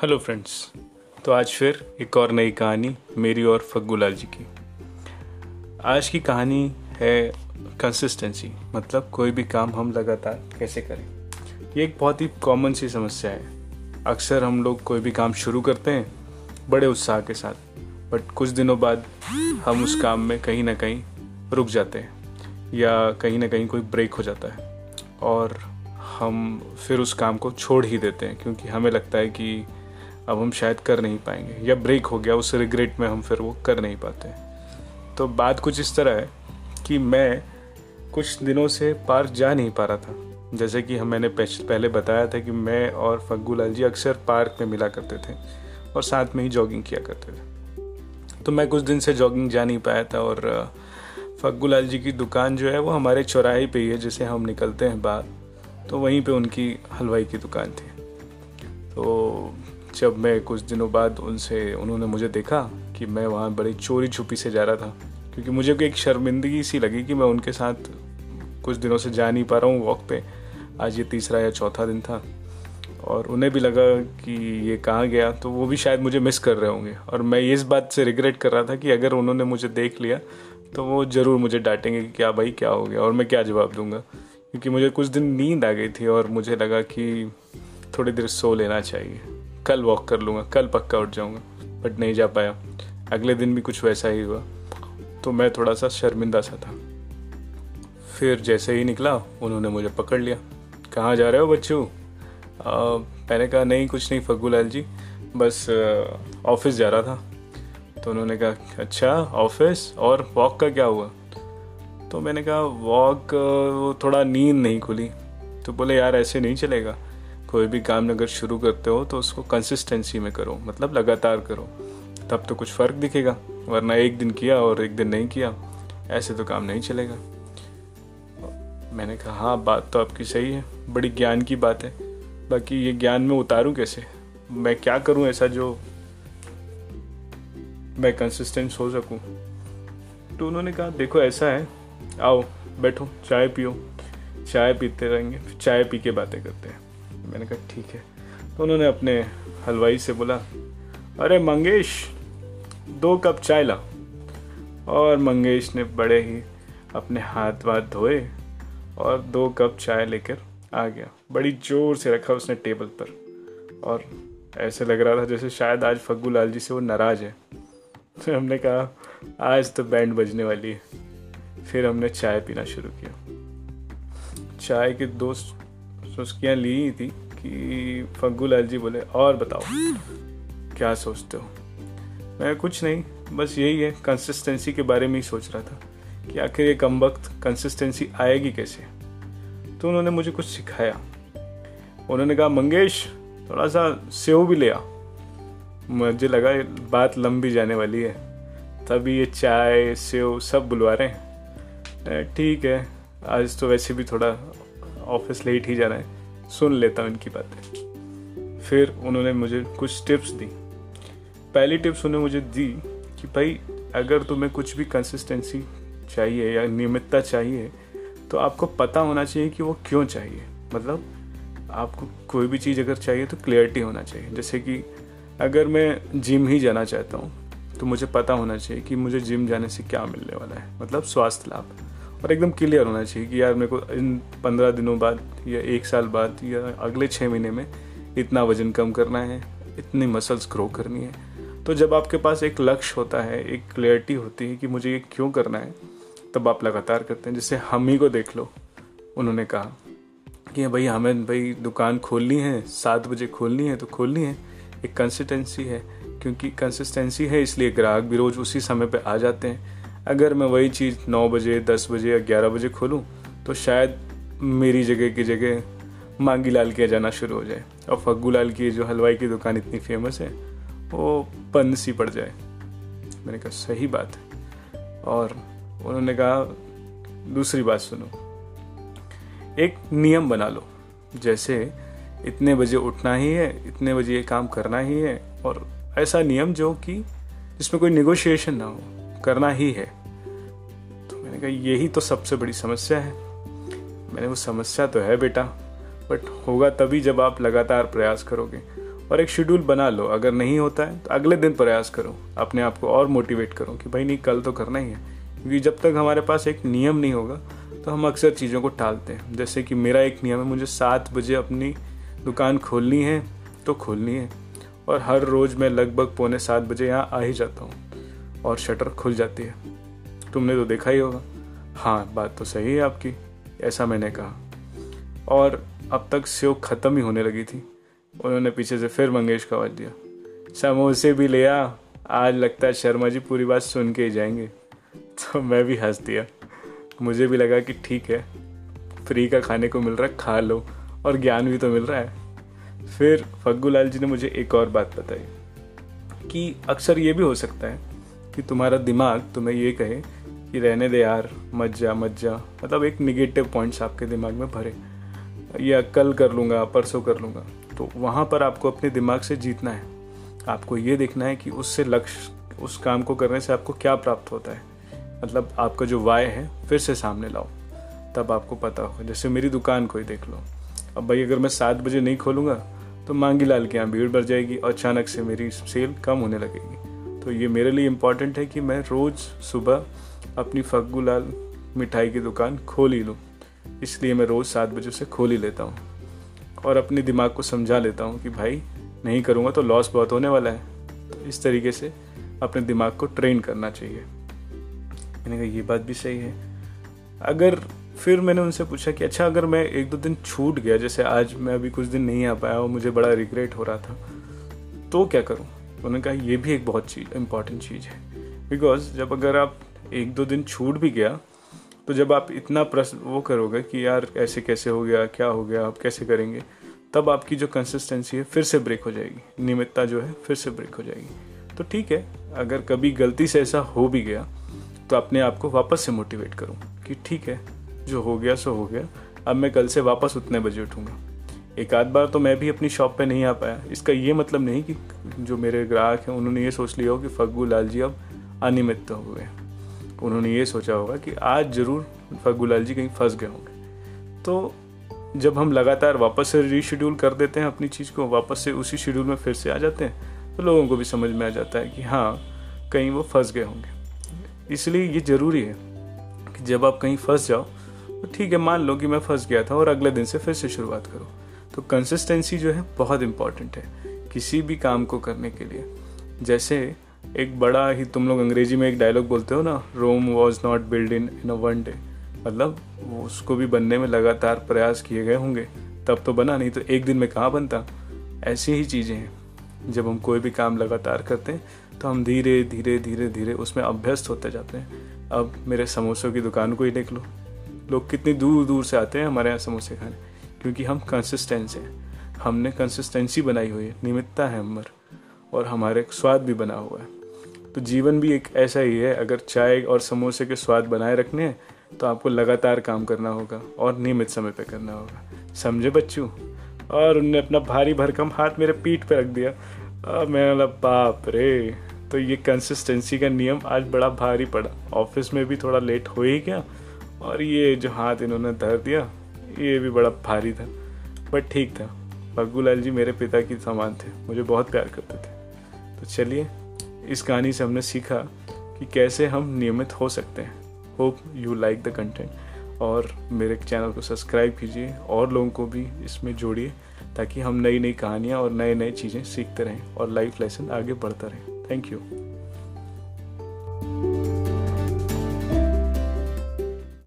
Hello friends तो आज फिर एक और नई कहानी मेरी और फग्गूलाल जी की। आज की कहानी है कंसिस्टेंसी मतलब कोई भी काम हम लगातार कैसे करें। ये एक बहुत ही कॉमन सी समस्या है। अक्सर हम लोग कोई भी काम शुरू करते हैं, बड़े उत्साह के साथ बट कुछ दिनों बाद हम उस काम में कहीं ना कहीं रुक जाते हैं, या कहीं ना कहीं कोई ब्रेक हो जाता है, और हम फिर उस काम को छोड़ ही देते हैं, क्योंकि हमें लगता है कि अब हम शायद कर नहीं पाएँगे, या ब्रेक हो गया, उस रिग्रेट में हम फिर वो कर नहीं पाते तो बात कुछ इस तरह है कि मैं कुछ दिनों से पार्क जा नहीं पा रहा था। जैसे कि हम मैंने पहले बताया था कि मैं और फग्गू लाल जी अक्सर पार्क में मिला करते थे और साथ में ही जॉगिंग किया करते थे। तो मैं कुछ दिन से जॉगिंग जा नहीं पाया था और फग्गू लाल जी की दुकान जो है वो हमारे चौराहे पे ही है, जैसे हम निकलते हैं बाहर। तो वहीं पे उनकी हलवाई की दुकान थी। तो जब मैं कुछ दिनों बाद उनसे, उन्होंने मुझे देखा कि मैं वहाँ बड़ी चोरी छुपी से जा रहा था, क्योंकि मुझे एक शर्मिंदगी सी लगी कि मैं उनके साथ कुछ दिनों से जा नहीं पा रहा हूँ वॉक पे। आज ये तीसरा या चौथा दिन था और उन्हें भी लगा कि ये कहाँ गया तो वो भी शायद मुझे मिस कर रहे होंगे। और मैं इस बात से रिग्रेट कर रहा था कि अगर उन्होंने मुझे देख लिया तो वो ज़रूर मुझे डांटेंगे कि क्या भाई, क्या हो गया और मैं क्या जवाब दूँगा, क्योंकि मुझे कुछ दिन नींद आ गई थी और मुझे लगा कि थोड़ी देर सो लेना चाहिए। कल वॉक कर लूँगा, कल पक्का उठ जाऊँगा बट नहीं जा पाया। अगले दिन भी कुछ वैसा ही हुआ। तो मैं थोड़ा सा शर्मिंदा सा था। फिर जैसे ही निकला, उन्होंने मुझे पकड़ लिया। कहाँ जा रहे हो बच्चू? मैंने कहा, नहीं, कुछ नहीं, फग्गू लाल जी। बस ऑफ़िस जा रहा था। तो उन्होंने कहा अच्छा ऑफ़िस? और वॉक का क्या हुआ? तो मैंने कहा वॉक थोड़ा नींद नहीं खुली। तो बोले, यार, ऐसे नहीं चलेगा। कोई भी काम अगर शुरू करते हो तो उसको कंसिस्टेंसी में करो मतलब लगातार करो। तब तो कुछ फ़र्क दिखेगा, वरना एक दिन किया और एक दिन नहीं किया, ऐसे तो काम नहीं चलेगा। मैंने कहा हाँ बात तो आपकी सही है, बड़ी ज्ञान की बात है। बाकी ये ज्ञान में उतारूँ कैसे? मैं क्या करूँ ऐसा जो मैं कंसिस्टेंट हो सकूँ? तो उन्होंने कहा, देखो, ऐसा है। आओ, बैठो, चाय पियो। चाय पीते रहेंगे चाय पी के बातें करते हैं। मैंने कहा, ठीक है। तो उन्होंने अपने हलवाई से बोला, अरे मंगेश, दो कप चाय ला और मंगेश ने बड़े ही अपने हाथ वाथ धोए और दो कप चाय लेकर आ गया। बड़ी ज़ोर से रखा उसने टेबल पर और ऐसे लग रहा था जैसे शायद आज फग्गू लाल जी से वो नाराज़ है। फिर हमने कहा, आज तो बैंड बजने वाली है। फिर हमने चाय पीना शुरू किया। चाय के दो सुस्कियाँ ली ही थी कि फग्गू लाल जी बोले, और बताओ, क्या सोचते हो? मैं कुछ नहीं, बस यही है कंसिस्टेंसी के बारे में ही सोच रहा था कि आखिर ये कम वक्त कंसिस्टेंसी आएगी कैसे? तो उन्होंने मुझे कुछ सिखाया। उन्होंने कहा, मंगेश थोड़ा सा सेव भी ले आ। मुझे लगा बात लंबी जाने वाली है। तभी ये चाय, सेव सब बुलवा रहे हैं। ठीक है, आज तो वैसे भी थोड़ा ऑफ़िस लेट ही जाना है। सुन लेता हूँ इनकी बातें। फिर उन्होंने मुझे कुछ टिप्स दी। पहली टिप्स उन्होंने मुझे दी कि भाई, अगर तुम्हें कुछ भी कंसिस्टेंसी चाहिए या नियमितता चाहिए तो आपको पता होना चाहिए कि वो क्यों चाहिए। मतलब आपको कोई भी चीज़ अगर चाहिए तो क्लियरिटी होना चाहिए। जैसे कि, अगर मैं जिम ही जाना चाहता हूँ तो मुझे पता होना चाहिए कि मुझे जिम जाने से क्या मिलने वाला है। मतलब स्वास्थ्य लाभ। और एकदम क्लियर होना चाहिए कि यार मेरे को इन पंद्रह दिनों बाद या एक साल बाद या अगले छः महीने में इतना वज़न कम करना है, इतनी मसल्स ग्रो करनी है। तो जब आपके पास एक लक्ष्य होता है, एक क्लियरिटी होती है कि मुझे ये क्यों करना है, तब आप लगातार करते हैं। जैसे हम ही को देख लो, उन्होंने कहा कि भाई हमें भाई दुकान खोलनी है, सात बजे खोलनी है तो खोलनी है। एक कंसिस्टेंसी है, क्योंकि कंसिस्टेंसी है, इसलिए ग्राहक भी रोज़ उसी समय पे आ जाते हैं। अगर मैं वही चीज़ नौ बजे, दस बजे या ग्यारह बजे खोलूँ तो शायद मेरी जगह की जगह मांगी लाल के जाना शुरू हो जाए। और फग्गू लाल की जो हलवाई की दुकान इतनी फ़ेमस है, वो बंद सी पड़ जाए। मैंने कहा, सही बात है। और उन्होंने कहा, दूसरी बात सुनो। एक नियम बना लो। जैसे इतने बजे उठना ही है, इतने बजे ये काम करना ही है, और ऐसा नियम जो कि जिसमें कोई निगोशिएशन ना हो। करना ही है। तो मैंने कहा, यही तो सबसे बड़ी समस्या है। मैंने वो समस्या तो है बेटा, बट होगा तभी जब आप लगातार प्रयास करोगे। और एक शेड्यूल बना लो, अगर नहीं होता है तो अगले दिन प्रयास करो, अपने आप को और मोटिवेट करो कि भाई, नहीं, कल तो करना ही है। क्योंकि जब तक हमारे पास एक नियम नहीं होगा तो हम अक्सर चीज़ों को टालते हैं। जैसे कि मेरा एक नियम है, मुझे सात बजे अपनी दुकान खोलनी है तो खोलनी है। और हर रोज़ मैं लगभग पौने सात बजे यहाँ आ ही जाता हूँ। और शटर खुल जाती है। तुमने तो देखा ही होगा। हाँ बात तो सही है आपकी, ऐसा मैंने कहा। और अब तक सेव ख़त्म ही होने लगी थी। उन्होंने पीछे से फिर मंगेश का आवाज़ दिया। समोसे भी ले आ, आज लगता है शर्मा जी पूरी बात सुन के ही जाएँगे। तो मैं भी हंस दिया। मुझे भी लगा कि ठीक है, फ्री का खाने को मिल रहा है, खा लो, और ज्ञान भी तो मिल रहा है। फिर फग्गू लाल जी ने मुझे एक और बात बताई, कि अक्सर ये भी हो सकता है कि तुम्हारा दिमाग तुम्हें ये कहे कि रहने दे यार, मत जा मत जा। मतलब एक निगेटिव पॉइंट्स आपके दिमाग में भरे। या कल कर लूँगा, परसों कर लूँगा। तो वहाँ पर आपको अपने दिमाग से जीतना है। आपको ये देखना है कि उससे लक्ष्य, उस काम को करने से आपको क्या प्राप्त होता है। मतलब आपका जो वाय है, फिर से सामने लाओ। तब आपको पता होगा। जैसे मेरी दुकान को ही देख लो। अब भाई, अगर मैं सात बजे नहीं खोलूँगा तो मांगी लाल के यहाँ भीड़ बढ़ जाएगी और अचानक से मेरी सेल कम होने लगेगी। तो ये मेरे लिए इंपॉर्टेंट है कि मैं रोज़ सुबह अपनी फग्गू लाल मिठाई की दुकान खोल ही लूँ। इसलिए मैं रोज़ सात बजे से खोल ही लेता हूँ और अपने दिमाग को समझा लेता हूँ कि भाई, नहीं करूँगा तो लॉस बहुत होने वाला है। तो इस तरीके से अपने दिमाग को ट्रेन करना चाहिए। मैंने कहा, ये बात भी सही है। अगर फिर मैंने उनसे पूछा कि अच्छा अगर मैं एक दो दिन छूट गया, जैसे आज मैं अभी कुछ दिन नहीं आ पाया और मुझे बड़ा रिग्रेट हो रहा था तो क्या करूँ? उन्होंने कहा, ये भी एक बहुत चीज़ इंपॉर्टेंट चीज़ है. बिकॉज़ जब अगर आप एक दो दिन छूट भी गया तो जब आप इतना प्रश्न वो करोगे कि यार ऐसे कैसे हो गया, क्या हो गया आप कैसे करेंगे, तब आपकी जो कंसिस्टेंसी है फिर से ब्रेक हो जाएगी। नियमितता जो है फिर से ब्रेक हो जाएगी। तो ठीक है, अगर कभी गलती से ऐसा हो भी गया तो अपने आप को वापस से मोटिवेट करूँ कि ठीक है, जो हो गया, सो हो गया। अब मैं कल से वापस उतने बजे उठूँगा। एक आध बार तो मैं भी अपनी शॉप पे नहीं आ पाया। इसका ये मतलब नहीं कि जो मेरे ग्राहक हैं, उन्होंने ये सोच लिया हो कि फग्गू लाल जी अब अनियमित तो हुए उन्होंने ये सोचा होगा कि आज ज़रूर फग्गू लाल जी कहीं फंस गए होंगे। तो जब हम लगातार वापस से रीशेड्यूल कर देते हैं अपनी चीज़ को, वापस से उसी शेड्यूल में फिर से आ जाते हैं तो लोगों को भी समझ में आ जाता है कि हाँ कहीं वो फंस गए होंगे। इसलिए ये ज़रूरी है कि जब आप कहीं फंस जाओ तो ठीक है, मान लो कि मैं फंस गया था और अगले दिन से फिर से शुरुआत करो। तो कंसिस्टेंसी जो है बहुत इंपॉर्टेंट है, किसी भी काम को करने के लिए। जैसे एक बड़ा ही तुम लोग अंग्रेज़ी में एक डायलॉग बोलते हो ना Rome was not build in in a one day मतलब उसको भी बनने में लगातार प्रयास किए गए होंगे, तब तो बना, नहीं तो एक दिन में कहाँ बनता? ऐसी ही चीज़ें हैं। जब हम कोई भी काम लगातार करते हैं तो हम धीरे धीरे धीरे धीरे उसमें अभ्यस्त होते जाते हैं। अब मेरे समोसों की दुकान को ही देख लो। लोग कितनी दूर दूर से आते हैं हमारे यहाँ समोसे खाने। क्योंकि हम कंसिस्टेंस हैं। हमने कंसिस्टेंसी बनाई हुई है नियमितता है हमार, और हमारे स्वाद भी बना हुआ है। तो जीवन भी एक ऐसा ही है, अगर चाय और समोसे के स्वाद बनाए रखने हैं तो आपको लगातार काम करना होगा, और नियमित समय पर करना होगा। समझे बच्चू? और उनने अपना भारी भरकम हाथ मेरे पीठ पर रख दिया। और मैं बोला, बाप रे! तो ये कंसिस्टेंसी का नियम आज बड़ा भारी पड़ा। ऑफ़िस में भी थोड़ा लेट हो ही गया और ये जो हाथ इन्होंने धर दिया ये भी बड़ा भारी था बट ठीक था। फग्गू लाल जी मेरे पिता की समान थे, मुझे बहुत प्यार करते थे। तो चलिए, इस कहानी से हमने सीखा कि कैसे हम नियमित हो सकते हैं। Hope you like the content और मेरे चैनल को सब्सक्राइब कीजिए, और लोगों को भी इसमें जोड़िए, ताकि हम नई नई कहानियाँ और नए नए चीज़ें सीखते रहें, और लाइफ लेसन आगे बढ़ता रहे। Thank you